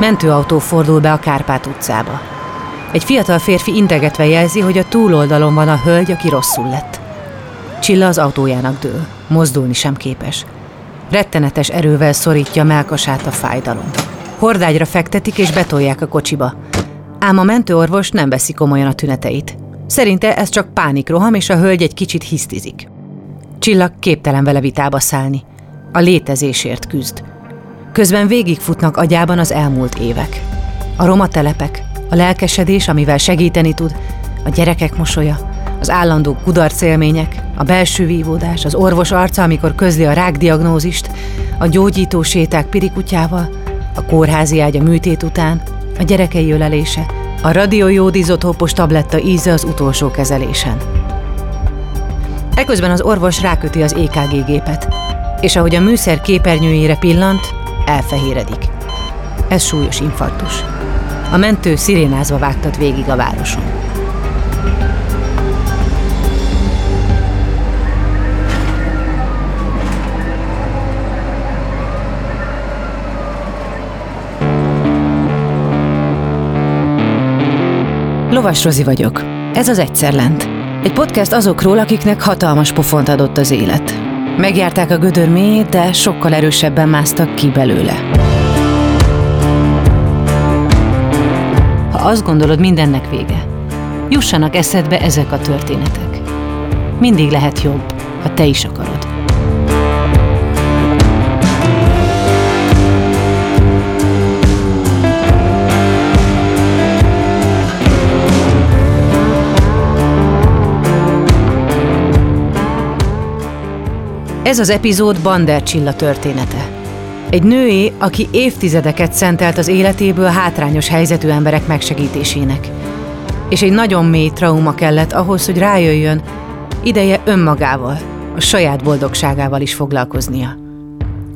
Mentőautó fordul be a Kárpát utcába. Egy fiatal férfi integetve jelzi, hogy a túloldalon van a hölgy, aki rosszul lett. Csilla az autójának dől, mozdulni sem képes. Rettenetes erővel szorítja melkasát a fájdalom. Hordágyra fektetik és betolják a kocsiba. Ám a mentőorvos nem veszi komolyan a tüneteit. Szerinte ez csak pánikroham, és a hölgy egy kicsit hisztizik. Csillag képtelen vele vitába szállni. A létezésért küzd. Közben végigfutnak agyában az elmúlt évek. A roma telepek, a lelkesedés, amivel segíteni tud, a gyerekek mosolya, az állandó kudarcélmények, a belső vívódás, az orvos arca, amikor közli a rákdiagnózist, a gyógyító séták pirikutyával, a kórházi ágy a műtét után, a gyerekei ölelése, a radiojódizotopos tabletta íze az utolsó kezelésen. Eközben az orvos ráköti az EKG gépet, és ahogy a műszer képernyőjére pillant, elfehéredik. Ez súlyos infarktus. A mentő szirénázva vágtat végig a városon. Lovas Rozi vagyok. Ez az Egyszer Lent. Egy podcast azokról, akiknek hatalmas pofont adott az élet. Megjárták a gödör mélyét, de sokkal erősebben másztak ki belőle. Ha azt gondolod, mindennek vége, jussanak eszedbe ezek a történetek. Mindig lehet jobb, ha te is akarod. Ez az epizód Bander Csilla története. Egy nőé, aki évtizedeket szentelt az életéből hátrányos helyzetű emberek megsegítésének. És egy nagyon mély trauma kellett ahhoz, hogy rájöjjön, ideje önmagával, a saját boldogságával is foglalkoznia.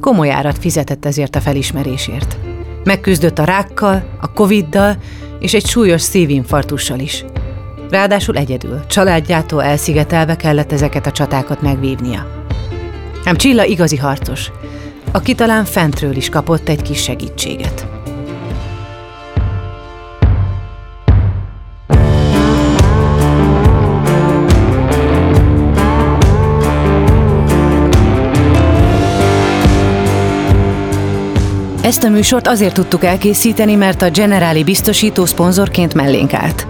Komoly árat fizetett ezért a felismerésért. Megküzdött a rákkal, a coviddal és egy súlyos szívinfarktussal is. Ráadásul egyedül, családjától elszigetelve kellett ezeket a csatákat megvívnia. Ám Csilla igazi harcos, aki talán fentről is kapott egy kis segítséget. Ezt a műsort azért tudtuk elkészíteni, mert a Generáli biztosító szponzorként mellénk állt.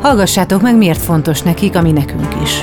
Hallgassátok meg, miért fontos nekik, ami nekünk is.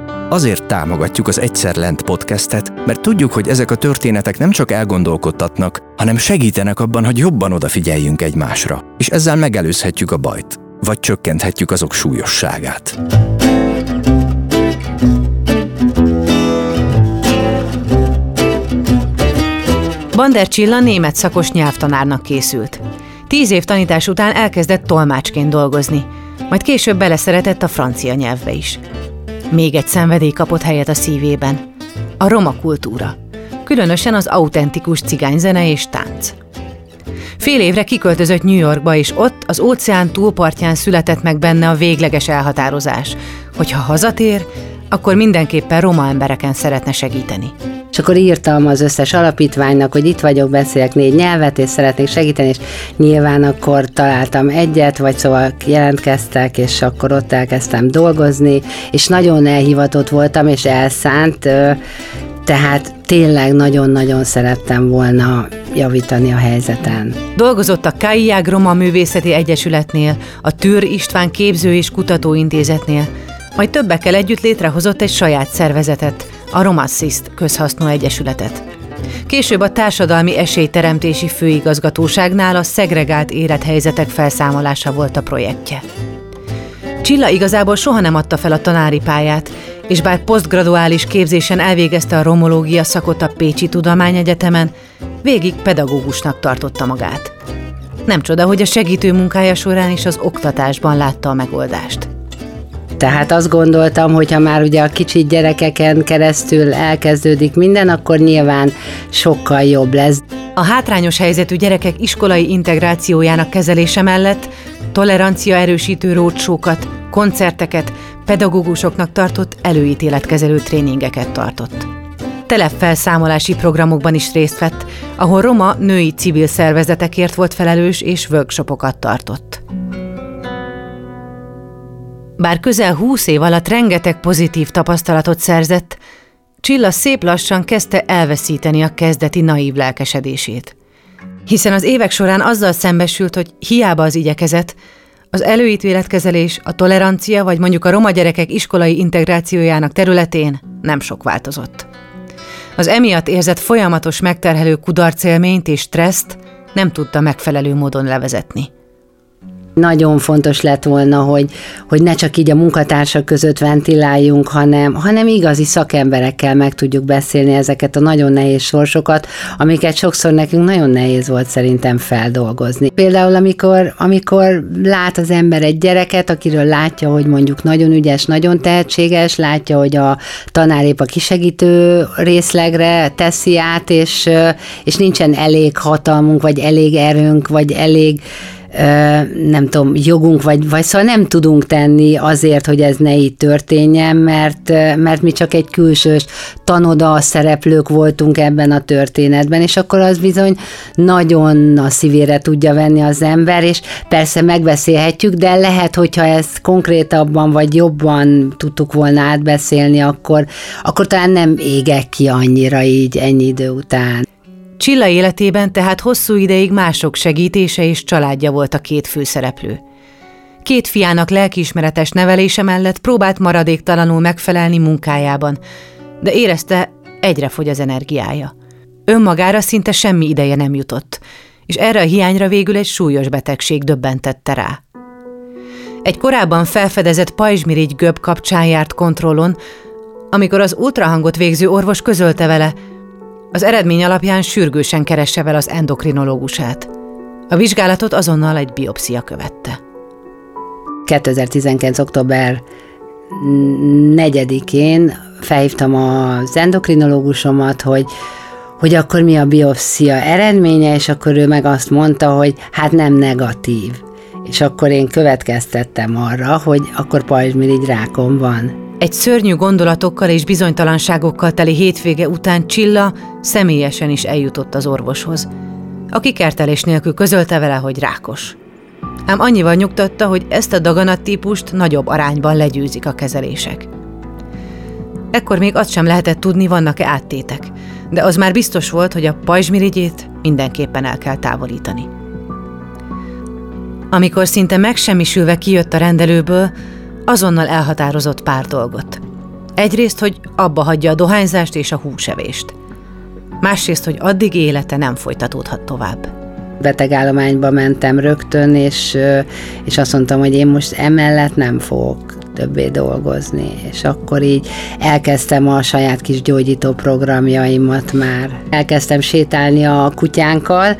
Azért támogatjuk az Egyszer Lent podcastet, mert tudjuk, hogy ezek a történetek nem csak elgondolkodtatnak, hanem segítenek abban, hogy jobban odafigyeljünk egymásra, és ezzel megelőzhetjük a bajt, vagy csökkenthetjük azok súlyosságát. Bander Csilla német szakos nyelvtanárnak készült. Tíz év tanítás után elkezdett tolmácsként dolgozni, majd később beleszeretett a francia nyelvbe is. Még egy szenvedély kapott helyet a szívében. A roma kultúra. Különösen az autentikus cigányzene és tánc. Fél évre kiköltözött New Yorkba, és ott az óceán túlpartján született meg benne a végleges elhatározás, hogy ha hazatér, akkor mindenképpen roma embereken szeretne segíteni. És akkor írtam az összes alapítványnak, hogy itt vagyok, beszélek négy nyelvet, és szeretnék segíteni, és nyilván akkor találtam egyet, vagy szóval jelentkeztek, és akkor ott elkezdtem dolgozni, és nagyon elhivatott voltam, és elszánt, tehát tényleg nagyon-nagyon szerettem volna javítani a helyzeten. Dolgozott a Kaiág Roma Művészeti Egyesületnél, a Tűr István Képző és Kutatóintézetnél, majd többekkel együtt létrehozott egy saját szervezetet, a Romassist közhasznú egyesületet. Később a Társadalmi Esélyteremtési Főigazgatóságnál a szegregált élethelyzetek felszámolása volt a projektje. Csilla igazából soha nem adta fel a tanári pályát, és bár posztgraduális képzésen elvégezte a romológia szakot a Pécsi Tudományegyetemen, végig pedagógusnak tartotta magát. Nem csoda, hogy a segítő munkája során is az oktatásban látta a megoldást. Tehát azt gondoltam, hogy ha már ugye a kicsi gyerekeken keresztül elkezdődik minden, akkor nyilván sokkal jobb lesz. A hátrányos helyzetű gyerekek iskolai integrációjának kezelése mellett tolerancia erősítő rócsókat, koncerteket, pedagógusoknak tartott előítéletkezelő tréningeket tartott. Telepfelszámolási programokban is részt vett, ahol roma női civil szervezetekért volt felelős és workshopokat tartott. Bár közel húsz év alatt rengeteg pozitív tapasztalatot szerzett, Csilla szép lassan kezdte elveszíteni a kezdeti naív lelkesedését. Hiszen az évek során azzal szembesült, hogy hiába az igyekezet, az előítéletkezelés, a tolerancia vagy mondjuk a roma gyerekek iskolai integrációjának területén nem sok változott. Az emiatt érzett folyamatos megterhelő kudarcélményt és stresszt nem tudta megfelelő módon levezetni nagyon fontos lett volna, hogy, hogy ne csak így a munkatársak között ventiláljunk, hanem, hanem igazi szakemberekkel meg tudjuk beszélni ezeket a nagyon nehéz sorsokat, amiket sokszor nekünk nagyon nehéz volt szerintem feldolgozni. Például amikor, amikor lát az ember egy gyereket, akiről látja, hogy mondjuk nagyon ügyes, nagyon tehetséges, látja, hogy a tanár épp a kisegítő részlegre teszi át, és, és nincsen elég hatalmunk, vagy elég erőnk, vagy elég nem tudom, jogunk, vagy, vagy szóval nem tudunk tenni azért, hogy ez ne így történjen, mert, mert mi csak egy külsős tanoda szereplők voltunk ebben a történetben, és akkor az bizony nagyon a szívére tudja venni az ember, és persze megbeszélhetjük, de lehet, hogyha ezt konkrétabban vagy jobban tudtuk volna átbeszélni, akkor, akkor talán nem égek ki annyira így ennyi idő után. Csilla életében tehát hosszú ideig mások segítése és családja volt a két főszereplő. Két fiának lelkiismeretes nevelése mellett próbált maradéktalanul megfelelni munkájában, de érezte, egyre fogy az energiája. Önmagára szinte semmi ideje nem jutott, és erre a hiányra végül egy súlyos betegség döbbentette rá. Egy korábban felfedezett pajzsmirigy göbb kapcsán járt kontrollon, amikor az ultrahangot végző orvos közölte vele, az eredmény alapján sürgősen keresse fel az endokrinológusát. A vizsgálatot azonnal egy biopszia követte. 2019. október 4-én felhívtam az endokrinológusomat, hogy hogy akkor mi a biopszia eredménye, és akkor ő meg azt mondta, hogy hát nem negatív. És akkor én következtettem arra, hogy akkor pajzsmirigy rákom van. Egy szörnyű gondolatokkal és bizonytalanságokkal teli hétvége után Csilla személyesen is eljutott az orvoshoz, aki kertelés nélkül közölte vele, hogy rákos. Ám annyival nyugtatta, hogy ezt a daganattípust nagyobb arányban legyőzik a kezelések. Ekkor még azt sem lehetett tudni, vannak-e áttétek, de az már biztos volt, hogy a pajzsmirigyét mindenképpen el kell távolítani. Amikor szinte megsemmisülve kijött a rendelőből, azonnal elhatározott pár dolgot. Egyrészt, hogy abba hagyja a dohányzást és a húsevést. Másrészt, hogy addig élete nem folytatódhat tovább. Betegállományba mentem rögtön, és, és azt mondtam, hogy én most emellett nem fogok többé dolgozni, és akkor így elkezdtem a saját kis gyógyító programjaimat már. Elkezdtem sétálni a kutyánkkal,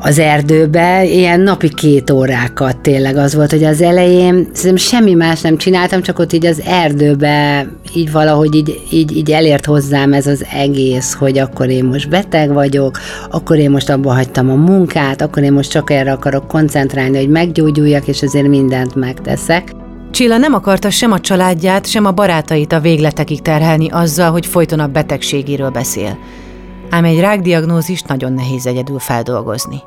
az erdőbe, ilyen napi két órákat tényleg az volt, hogy az elején szerintem semmi más nem csináltam, csak ott így az erdőbe így valahogy így, így, így elért hozzám ez az egész, hogy akkor én most beteg vagyok, akkor én most abba hagytam a munkát, akkor én most csak erre akarok koncentrálni, hogy meggyógyuljak, és ezért mindent megteszek. Csilla nem akarta sem a családját, sem a barátait a végletekig terhelni azzal, hogy folyton a betegségéről beszél ám egy rákdiagnózist nagyon nehéz egyedül feldolgozni.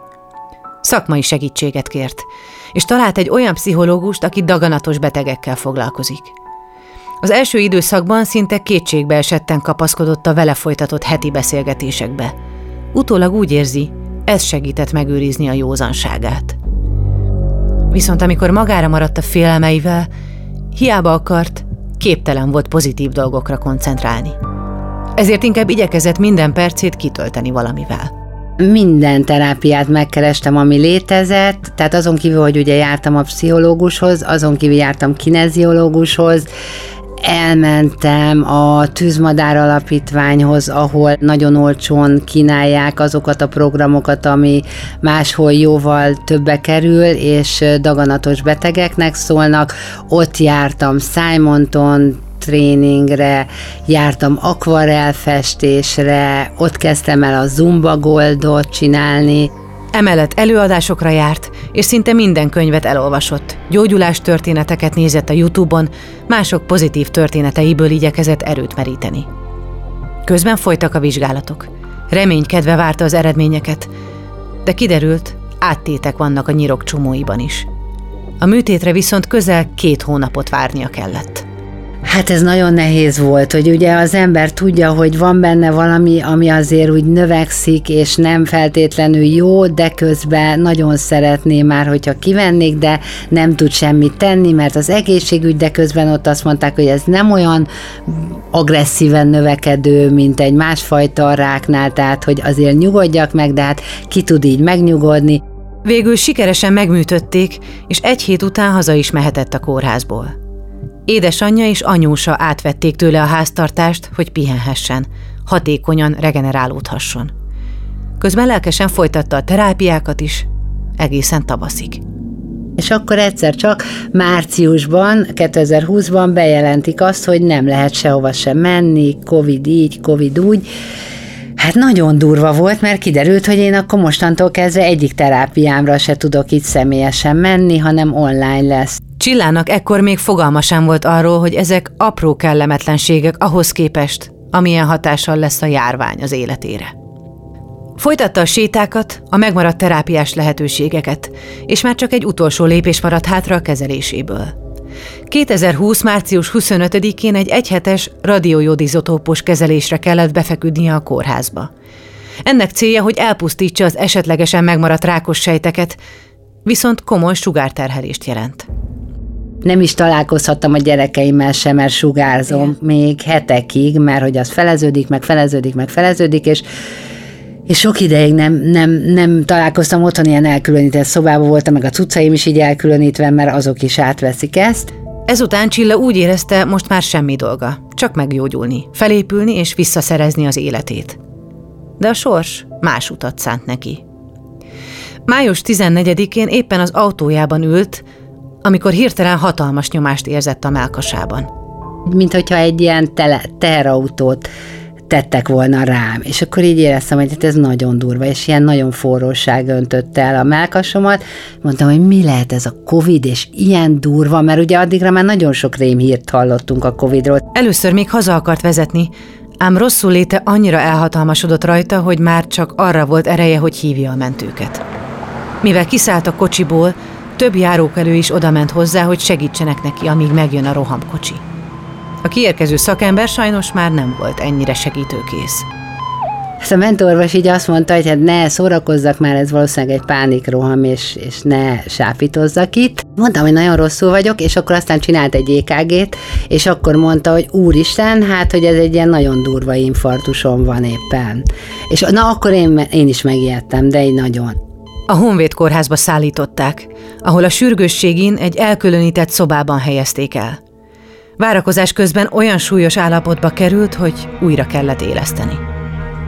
Szakmai segítséget kért, és talált egy olyan pszichológust, aki daganatos betegekkel foglalkozik. Az első időszakban szinte kétségbe esetten kapaszkodott a vele folytatott heti beszélgetésekbe. Utólag úgy érzi, ez segített megőrizni a józanságát. Viszont amikor magára maradt a félelmeivel, hiába akart, képtelen volt pozitív dolgokra koncentrálni ezért inkább igyekezett minden percét kitölteni valamivel. Minden terápiát megkerestem, ami létezett, tehát azon kívül, hogy ugye jártam a pszichológushoz, azon kívül jártam kineziológushoz, elmentem a Tűzmadár Alapítványhoz, ahol nagyon olcsón kínálják azokat a programokat, ami máshol jóval többe kerül, és daganatos betegeknek szólnak. Ott jártam Simonton, tréningre, jártam akvarelfestésre, ott kezdtem el a Zumba Goldot csinálni, Emellett előadásokra járt, és szinte minden könyvet elolvasott. Gyógyulás történeteket nézett a Youtube-on, mások pozitív történeteiből igyekezett erőt meríteni. Közben folytak a vizsgálatok. Reménykedve várta az eredményeket, de kiderült, áttétek vannak a nyirok csomóiban is. A műtétre viszont közel két hónapot várnia kellett. Hát ez nagyon nehéz volt, hogy ugye az ember tudja, hogy van benne valami, ami azért úgy növekszik, és nem feltétlenül jó, de közben nagyon szeretné már, hogyha kivennék, de nem tud semmit tenni, mert az egészségügy, de közben ott azt mondták, hogy ez nem olyan agresszíven növekedő, mint egy másfajta ráknál, tehát hogy azért nyugodjak meg, de hát ki tud így megnyugodni. Végül sikeresen megműtötték, és egy hét után haza is mehetett a kórházból. Édesanyja és anyósa átvették tőle a háztartást, hogy pihenhessen, hatékonyan regenerálódhasson. Közben lelkesen folytatta a terápiákat is, egészen tavaszig. És akkor egyszer csak márciusban, 2020-ban bejelentik azt, hogy nem lehet sehova sem menni, Covid így, Covid úgy. Hát nagyon durva volt, mert kiderült, hogy én akkor mostantól kezdve egyik terápiámra se tudok itt személyesen menni, hanem online lesz. Csillának ekkor még fogalma sem volt arról, hogy ezek apró kellemetlenségek ahhoz képest, amilyen hatással lesz a járvány az életére. Folytatta a sétákat, a megmaradt terápiás lehetőségeket, és már csak egy utolsó lépés maradt hátra a kezeléséből. 2020. március 25-én egy egyhetes radiojodizotópos kezelésre kellett befeküdnie a kórházba. Ennek célja, hogy elpusztítsa az esetlegesen megmaradt rákos sejteket, viszont komoly sugárterhelést jelent nem is találkozhattam a gyerekeimmel sem, mert sugárzom Igen. még hetekig, mert hogy az feleződik, meg feleződik, meg feleződik, és és sok ideig nem, nem, nem találkoztam otthon, ilyen elkülönített szobában voltam, meg a cuccaim is így elkülönítve, mert azok is átveszik ezt. Ezután Csilla úgy érezte, most már semmi dolga, csak meggyógyulni, felépülni és visszaszerezni az életét. De a sors más utat szánt neki. Május 14-én éppen az autójában ült, amikor hirtelen hatalmas nyomást érzett a melkasában. Mint hogyha egy ilyen tele, teherautót tettek volna rám, és akkor így éreztem, hogy hát ez nagyon durva, és ilyen nagyon forróság öntötte el a melkasomat. Mondtam, hogy mi lehet ez a Covid, és ilyen durva, mert ugye addigra már nagyon sok rémhírt hallottunk a Covidról. Először még haza akart vezetni, ám rosszul léte annyira elhatalmasodott rajta, hogy már csak arra volt ereje, hogy hívja a mentőket. Mivel kiszállt a kocsiból, több járókelő is odament hozzá, hogy segítsenek neki, amíg megjön a rohamkocsi. A kiérkező szakember sajnos már nem volt ennyire segítőkész. Ezt a mentorvos így azt mondta, hogy hát ne szórakozzak már, ez valószínűleg egy pánikroham, és, és ne sápítozzak itt. Mondtam, hogy nagyon rosszul vagyok, és akkor aztán csinált egy EKG-t, és akkor mondta, hogy úristen, hát, hogy ez egy ilyen nagyon durva infartusom van éppen. És na, akkor én, én is megijedtem, de egy nagyon. A Honvéd kórházba szállították, ahol a sürgősségén egy elkülönített szobában helyezték el. Várakozás közben olyan súlyos állapotba került, hogy újra kellett éleszteni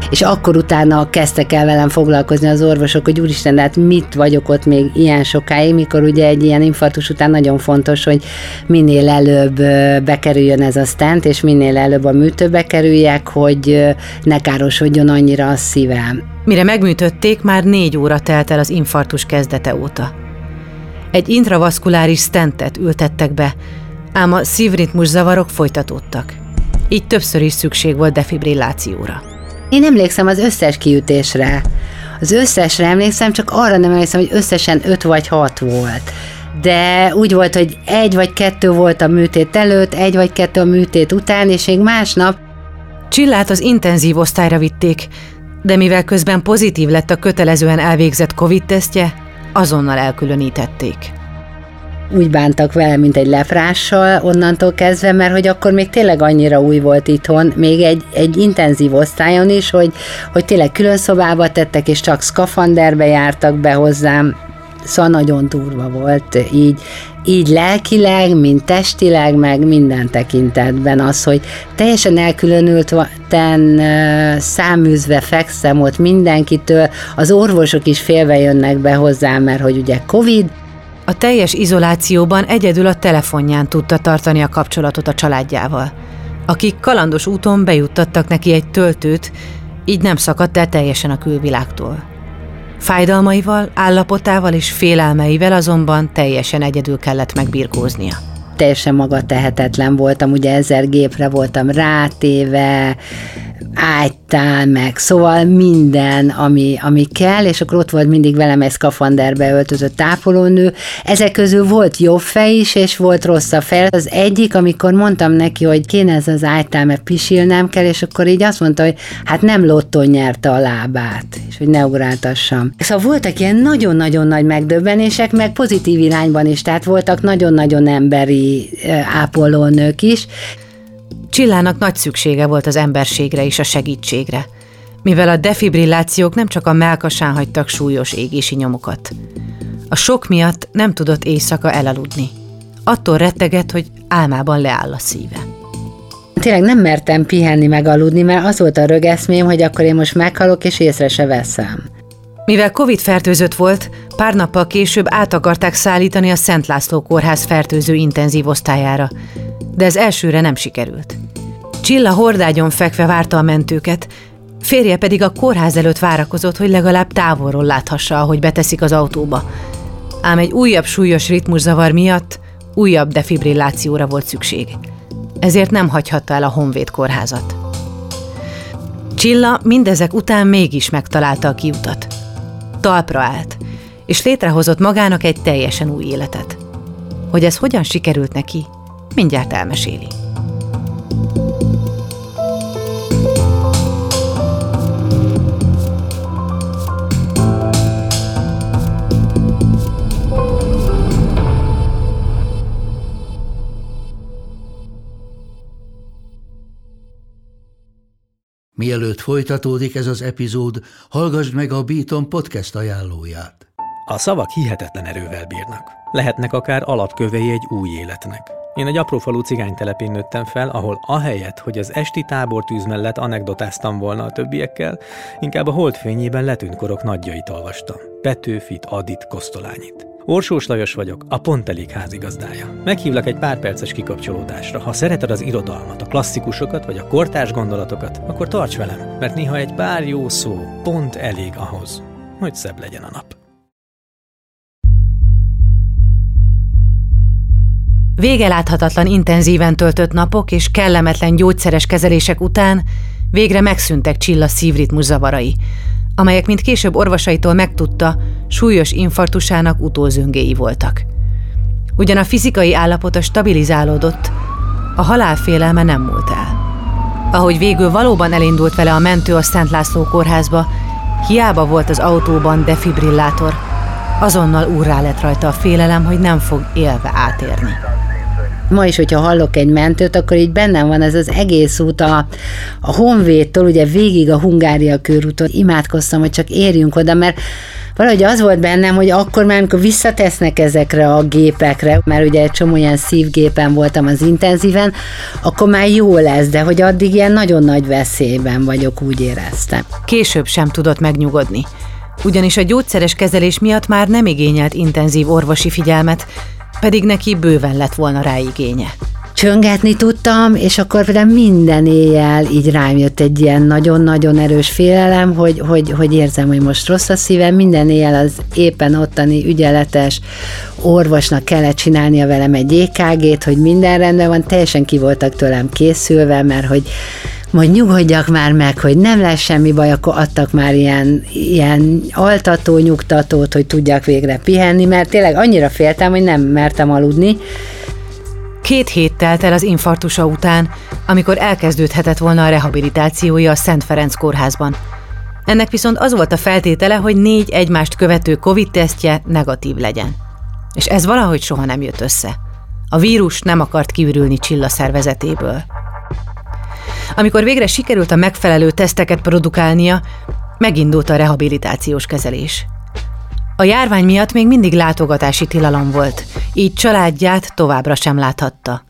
és akkor utána kezdtek el velem foglalkozni az orvosok, hogy úristen, hát mit vagyok ott még ilyen sokáig, mikor ugye egy ilyen infarktus után nagyon fontos, hogy minél előbb bekerüljön ez a stent, és minél előbb a műtőbe kerüljek, hogy ne károsodjon annyira a szívem. Mire megműtötték, már négy óra telt el az infarktus kezdete óta. Egy intravaszkuláris stentet ültettek be, ám a szívritmus zavarok folytatódtak. Így többször is szükség volt defibrillációra. Én emlékszem az összes kiütésre. Az összesre emlékszem, csak arra nem emlékszem, hogy összesen öt vagy hat volt. De úgy volt, hogy egy vagy kettő volt a műtét előtt, egy vagy kettő a műtét után, és még másnap Csillát az intenzív osztályra vitték, de mivel közben pozitív lett a kötelezően elvégzett COVID-tesztje, azonnal elkülönítették. Úgy bántak vele, mint egy leprással onnantól kezdve, mert hogy akkor még tényleg annyira új volt itthon, még egy, egy intenzív osztályon is, hogy, hogy tényleg külön szobába tettek, és csak szkafanderbe jártak be hozzám, Szóval nagyon durva volt így, így lelkileg, mint testileg, meg minden tekintetben az, hogy teljesen elkülönülten száműzve fekszem ott mindenkitől, az orvosok is félve jönnek be hozzám, mert hogy ugye Covid, a teljes izolációban egyedül a telefonján tudta tartani a kapcsolatot a családjával, akik kalandos úton bejuttattak neki egy töltőt, így nem szakadt el teljesen a külvilágtól. Fájdalmaival, állapotával és félelmeivel azonban teljesen egyedül kellett megbirkóznia teljesen maga tehetetlen voltam, ugye ezer gépre voltam rátéve, ágytál meg, szóval minden, ami, ami kell, és akkor ott volt mindig velem egy szkafanderbe öltözött tápolónő. Ezek közül volt jobb fej is, és volt rossz a fej. Az egyik, amikor mondtam neki, hogy kéne ez az ágytál, mert pisilnem kell, és akkor így azt mondta, hogy hát nem lottó nyerte a lábát, és hogy ne ugráltassam. Szóval voltak ilyen nagyon-nagyon nagy megdöbbenések, meg pozitív irányban is, tehát voltak nagyon-nagyon emberi ápolónők is, Csillának nagy szüksége volt az emberségre és a segítségre, mivel a defibrillációk nem csak a melkasán hagytak súlyos égési nyomokat. A sok miatt nem tudott éjszaka elaludni. Attól retteget, hogy álmában leáll a szíve. Tényleg nem mertem pihenni meg aludni, mert az volt a rögeszmém, hogy akkor én most meghalok és észre se veszem. Mivel Covid fertőzött volt, pár nappal később át akarták szállítani a Szent László kórház fertőző intenzív osztályára, de ez elsőre nem sikerült. Csilla hordágyon fekve várta a mentőket, férje pedig a kórház előtt várakozott, hogy legalább távolról láthassa, ahogy beteszik az autóba. Ám egy újabb súlyos ritmuszavar miatt újabb defibrillációra volt szükség. Ezért nem hagyhatta el a Honvéd kórházat. Csilla mindezek után mégis megtalálta a kiutat. Talpra állt, és létrehozott magának egy teljesen új életet. Hogy ez hogyan sikerült neki, mindjárt elmeséli. Mielőtt folytatódik ez az epizód, hallgassd meg a Beaton podcast ajánlóját. A szavak hihetetlen erővel bírnak. Lehetnek akár alapkövei egy új életnek. Én egy apró cigány telepén nőttem fel, ahol ahelyett, hogy az esti tábortűz mellett anekdotáztam volna a többiekkel, inkább a holdfényében letűnt korok nagyjait olvastam. Petőfit, Adit, Kosztolányit. Orsós Lajos vagyok, a Pont Elég házigazdája. Meghívlak egy pár perces kikapcsolódásra. Ha szereted az irodalmat, a klasszikusokat vagy a kortárs gondolatokat, akkor tarts velem, mert néha egy pár jó szó pont elég ahhoz, hogy szebb legyen a nap. Vége láthatatlan intenzíven töltött napok és kellemetlen gyógyszeres kezelések után végre megszűntek Csilla szívritmus zavarai, amelyek, mint később orvosaitól megtudta, súlyos infarktusának utózöngéi voltak. Ugyan a fizikai állapota stabilizálódott, a halálfélelme nem múlt el. Ahogy végül valóban elindult vele a mentő a Szent László kórházba, hiába volt az autóban defibrillátor, azonnal úrrá lett rajta a félelem, hogy nem fog élve átérni. Ma is, hogyha hallok egy mentőt, akkor így bennem van ez az egész út a, a Honvédtól, ugye végig a Hungária körúton. Imádkoztam, hogy csak érjünk oda, mert valahogy az volt bennem, hogy akkor már, amikor visszatesznek ezekre a gépekre, mert ugye egy csomó ilyen szívgépen voltam az intenzíven, akkor már jó lesz, de hogy addig ilyen nagyon nagy veszélyben vagyok, úgy éreztem. Később sem tudott megnyugodni. Ugyanis a gyógyszeres kezelés miatt már nem igényelt intenzív orvosi figyelmet, pedig neki bőven lett volna rá igénye. Csöngetni tudtam, és akkor például minden éjjel így rám jött egy ilyen nagyon-nagyon erős félelem, hogy, hogy, hogy érzem, hogy most rossz a szívem, minden éjjel az éppen ottani ügyeletes orvosnak kellett csinálnia velem egy EKG-t, hogy minden rendben van, teljesen ki voltak tőlem készülve, mert hogy majd nyugodjak már meg, hogy nem lesz semmi baj, akkor adtak már ilyen, ilyen altató, nyugtatót, hogy tudjak végre pihenni, mert tényleg annyira féltem, hogy nem mertem aludni. Két hét telt el az infarktusa után, amikor elkezdődhetett volna a rehabilitációja a Szent Ferenc kórházban. Ennek viszont az volt a feltétele, hogy négy egymást követő COVID-tesztje negatív legyen. És ez valahogy soha nem jött össze. A vírus nem akart kiürülni Csilla szervezetéből. Amikor végre sikerült a megfelelő teszteket produkálnia, megindult a rehabilitációs kezelés. A járvány miatt még mindig látogatási tilalom volt, így családját továbbra sem láthatta.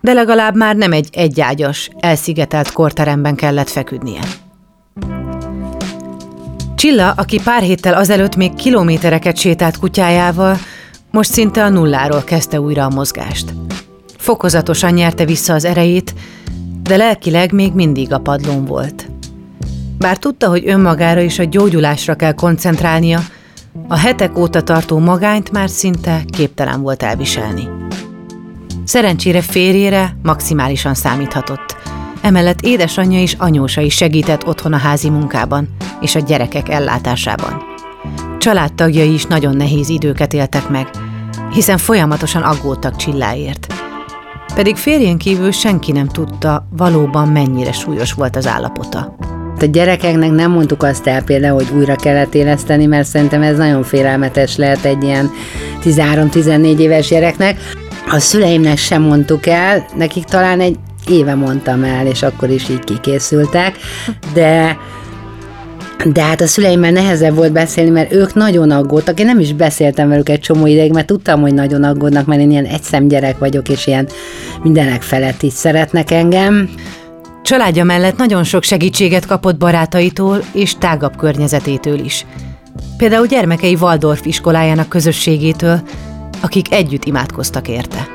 De legalább már nem egy egyágyas, elszigetelt korteremben kellett feküdnie. Csilla, aki pár héttel azelőtt még kilométereket sétált kutyájával, most szinte a nulláról kezdte újra a mozgást. Fokozatosan nyerte vissza az erejét, de lelkileg még mindig a padlón volt. Bár tudta, hogy önmagára és a gyógyulásra kell koncentrálnia, a hetek óta tartó magányt már szinte képtelen volt elviselni. Szerencsére férjére maximálisan számíthatott. Emellett édesanyja és anyósa is segített otthon a házi munkában és a gyerekek ellátásában. Családtagjai is nagyon nehéz időket éltek meg, hiszen folyamatosan aggódtak Csilláért. Pedig férjén kívül senki nem tudta, valóban mennyire súlyos volt az állapota. A gyerekeknek nem mondtuk azt el például, hogy újra kellett éleszteni, mert szerintem ez nagyon félelmetes lehet egy ilyen 13-14 éves gyereknek. A szüleimnek sem mondtuk el, nekik talán egy éve mondtam el, és akkor is így kikészültek, de de hát a szüleimmel nehezebb volt beszélni, mert ők nagyon aggódtak. Én nem is beszéltem velük egy csomó ideig, mert tudtam, hogy nagyon aggódnak, mert én ilyen egyszem gyerek vagyok, és ilyen mindenek felett is szeretnek engem. Családja mellett nagyon sok segítséget kapott barátaitól és tágabb környezetétől is. Például gyermekei Waldorf iskolájának közösségétől, akik együtt imádkoztak érte.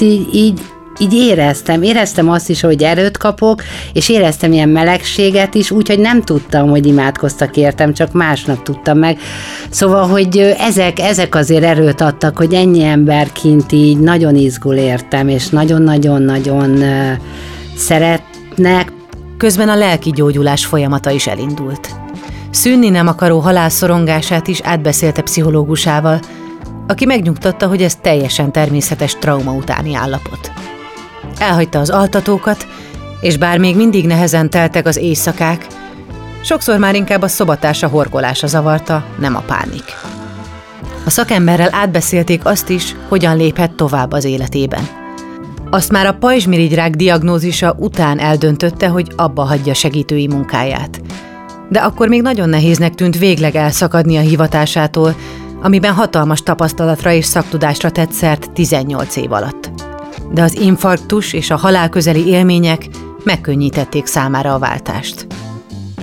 Így, így így éreztem, éreztem azt is, hogy erőt kapok, és éreztem ilyen melegséget is, úgyhogy nem tudtam, hogy imádkoztak értem, csak másnap tudtam meg. Szóval, hogy ezek, ezek azért erőt adtak, hogy ennyi ember kint így nagyon izgul értem, és nagyon-nagyon-nagyon szeretnek. Közben a lelki gyógyulás folyamata is elindult. Szűnni nem akaró halálszorongását is átbeszélte pszichológusával, aki megnyugtatta, hogy ez teljesen természetes trauma utáni állapot. Elhagyta az altatókat, és bár még mindig nehezen teltek az éjszakák, sokszor már inkább a szobatársa horkolása zavarta, nem a pánik. A szakemberrel átbeszélték azt is, hogyan léphet tovább az életében. Azt már a pajzsmirigyrák diagnózisa után eldöntötte, hogy abba hagyja segítői munkáját. De akkor még nagyon nehéznek tűnt végleg elszakadni a hivatásától, amiben hatalmas tapasztalatra és szaktudásra tett szert 18 év alatt de az infarktus és a halálközeli élmények megkönnyítették számára a váltást.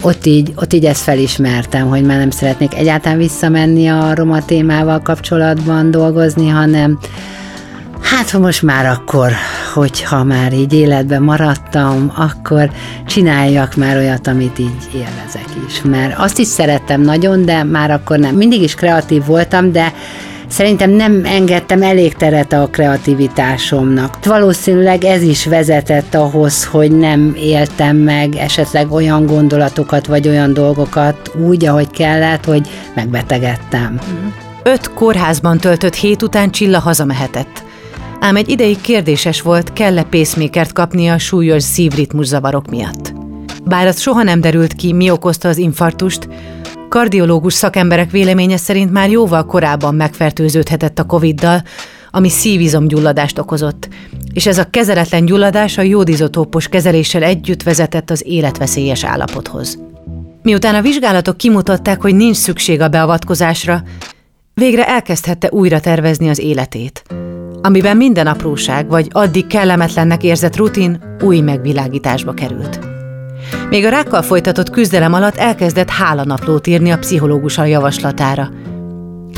Ott így, ott így ezt felismertem, hogy már nem szeretnék egyáltalán visszamenni a roma témával kapcsolatban dolgozni, hanem hát most már akkor, hogyha már így életben maradtam, akkor csináljak már olyat, amit így élvezek is. Mert azt is szerettem nagyon, de már akkor nem. Mindig is kreatív voltam, de szerintem nem engedtem elég teret a kreativitásomnak. Valószínűleg ez is vezetett ahhoz, hogy nem éltem meg esetleg olyan gondolatokat vagy olyan dolgokat úgy, ahogy kellett, hogy megbetegedtem. Öt kórházban töltött hét után Csilla hazamehetett. Ám egy ideig kérdéses volt, kell-e pacemaker kapni a súlyos szívritmus zavarok miatt. Bár az soha nem derült ki, mi okozta az infartust, Kardiológus szakemberek véleménye szerint már jóval korábban megfertőződhetett a Covid-dal, ami szívizomgyulladást okozott, és ez a kezeletlen gyulladás a jódizotópos kezeléssel együtt vezetett az életveszélyes állapothoz. Miután a vizsgálatok kimutatták, hogy nincs szükség a beavatkozásra, végre elkezdhette újra tervezni az életét, amiben minden apróság vagy addig kellemetlennek érzett rutin új megvilágításba került. Még a rákkal folytatott küzdelem alatt elkezdett hálanaplót írni a pszichológusa javaslatára,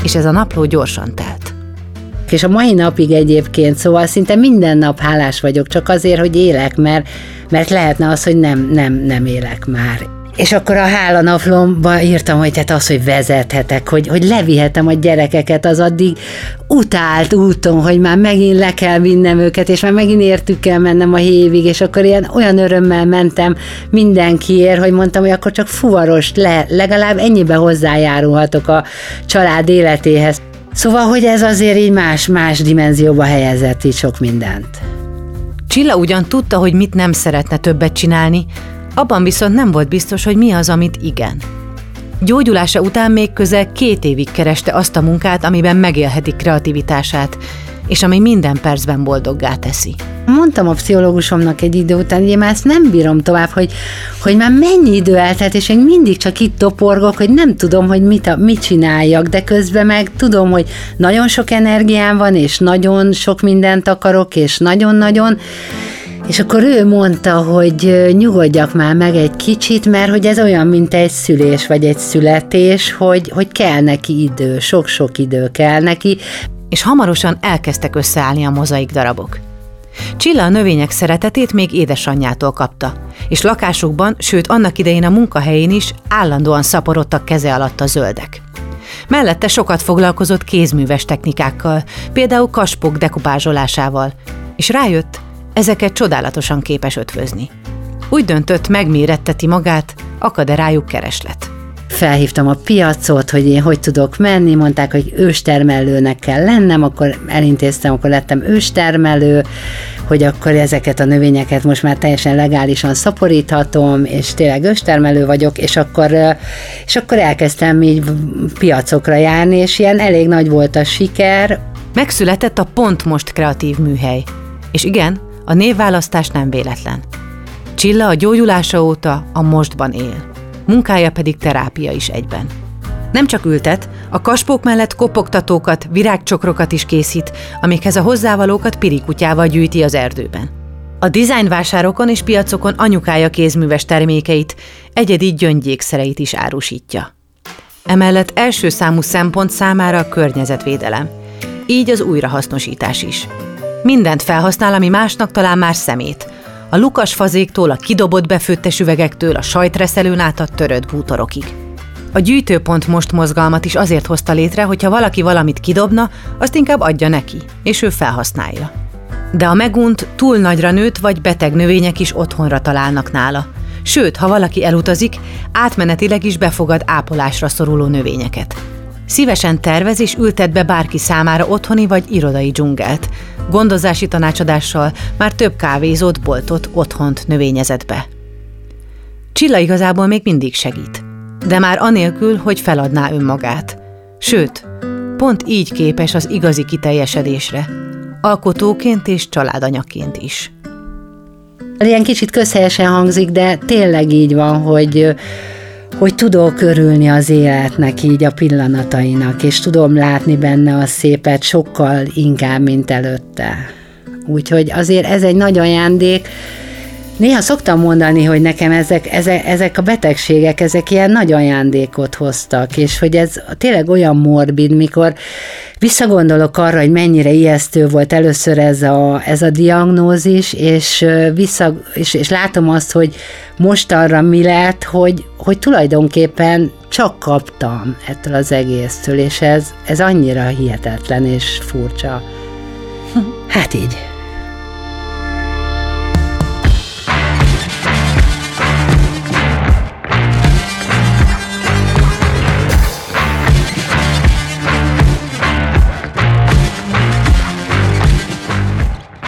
és ez a napló gyorsan telt. És a mai napig egyébként, szóval szinte minden nap hálás vagyok, csak azért, hogy élek, mert, mert lehetne az, hogy nem, nem, nem élek már. És akkor a hálanaflomba írtam, hogy hát az, hogy vezethetek, hogy, hogy levihetem a gyerekeket az addig utált úton, hogy már megint le kell vinnem őket, és már megint értük kell mennem a hévig, és akkor ilyen olyan örömmel mentem mindenkiért, hogy mondtam, hogy akkor csak fuvaros le, legalább ennyibe hozzájárulhatok a család életéhez. Szóval, hogy ez azért így más-más dimenzióba helyezett így sok mindent. Csilla ugyan tudta, hogy mit nem szeretne többet csinálni, abban viszont nem volt biztos, hogy mi az, amit igen. Gyógyulása után még közel két évig kereste azt a munkát, amiben megélheti kreativitását, és ami minden percben boldoggá teszi. Mondtam a pszichológusomnak egy idő után, hogy én már ezt nem bírom tovább, hogy, hogy már mennyi idő eltelt, és még mindig csak itt toporgok, hogy nem tudom, hogy mit, mit csináljak, de közben meg tudom, hogy nagyon sok energiám van, és nagyon sok mindent akarok, és nagyon-nagyon, és akkor ő mondta, hogy nyugodjak már meg egy kicsit, mert hogy ez olyan, mint egy szülés vagy egy születés, hogy, hogy kell neki idő, sok-sok idő kell neki. És hamarosan elkezdtek összeállni a mozaik darabok. Csilla a növények szeretetét még édesanyjától kapta, és lakásukban, sőt annak idején a munkahelyén is állandóan szaporodtak keze alatt a zöldek. Mellette sokat foglalkozott kézműves technikákkal, például kaspok dekupázsolásával, és rájött, ezeket csodálatosan képes ötvözni. Úgy döntött, megméretteti magát, akad-e rájuk kereslet. Felhívtam a piacot, hogy én hogy tudok menni, mondták, hogy őstermelőnek kell lennem, akkor elintéztem, akkor lettem őstermelő, hogy akkor ezeket a növényeket most már teljesen legálisan szaporíthatom, és tényleg őstermelő vagyok, és akkor, és akkor elkezdtem így piacokra járni, és ilyen elég nagy volt a siker. Megszületett a Pont Most kreatív műhely. És igen, a névválasztás nem véletlen. Csilla a gyógyulása óta a mostban él. Munkája pedig terápia is egyben. Nem csak ültet, a kaspók mellett kopogtatókat, virágcsokrokat is készít, amikhez a hozzávalókat pirikutyával gyűjti az erdőben. A dizájnvásárokon és piacokon anyukája kézműves termékeit, egyedi gyöngyékszereit is árusítja. Emellett első számú szempont számára a környezetvédelem, így az újrahasznosítás is. Mindent felhasznál, ami másnak talán már szemét. A lukas fazéktól, a kidobott befőttes üvegektől, a sajtreszelőn át a törött bútorokig. A gyűjtőpont most mozgalmat is azért hozta létre, hogyha valaki valamit kidobna, azt inkább adja neki, és ő felhasználja. De a megunt, túl nagyra nőtt vagy beteg növények is otthonra találnak nála. Sőt, ha valaki elutazik, átmenetileg is befogad ápolásra szoruló növényeket. Szívesen tervez és ültet be bárki számára otthoni vagy irodai dzsungelt. Gondozási tanácsadással már több kávézót, boltot, otthont növényezett be. Csilla igazából még mindig segít, de már anélkül, hogy feladná önmagát. Sőt, pont így képes az igazi kiteljesedésre, alkotóként és családanyaként is. Ilyen kicsit közhelyesen hangzik, de tényleg így van, hogy hogy tudok örülni az életnek így a pillanatainak, és tudom látni benne a szépet sokkal inkább, mint előtte. Úgyhogy azért ez egy nagy ajándék, Néha szoktam mondani, hogy nekem ezek, ezek, ezek a betegségek, ezek ilyen nagy ajándékot hoztak, és hogy ez tényleg olyan morbid, mikor visszagondolok arra, hogy mennyire ijesztő volt először ez a, ez a diagnózis, és, vissza, és, és látom azt, hogy most arra mi lett, hogy, hogy tulajdonképpen csak kaptam ettől az egésztől, és ez, ez annyira hihetetlen és furcsa. Hát így.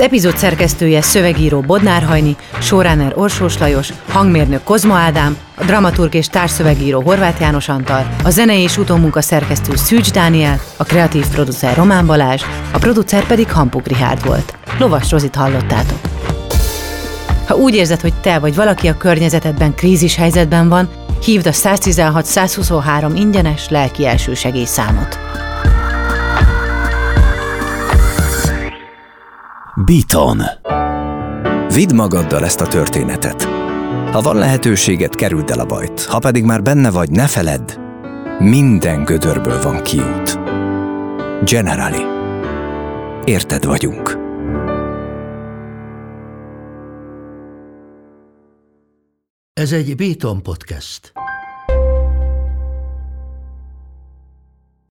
Az epizód szerkesztője szövegíró Bodnár Hajni, showrunner Orsós Lajos, hangmérnök Kozma Ádám, a dramaturg és társszövegíró Horváth János Antal, a zene és utómunka szerkesztő Szűcs Dániel, a kreatív producer Román Balázs, a producer pedig Hampuk Rihárd volt. Lovas Rozit hallottátok. Ha úgy érzed, hogy te vagy valaki a környezetedben krízis helyzetben van, hívd a 116-123 ingyenes lelki elsősegély számot. Beaton. Vidd magaddal ezt a történetet. Ha van lehetőséget, kerüld el a bajt. Ha pedig már benne vagy, ne feledd, minden gödörből van kiút. Generali. Érted vagyunk. Ez egy Béton podcast.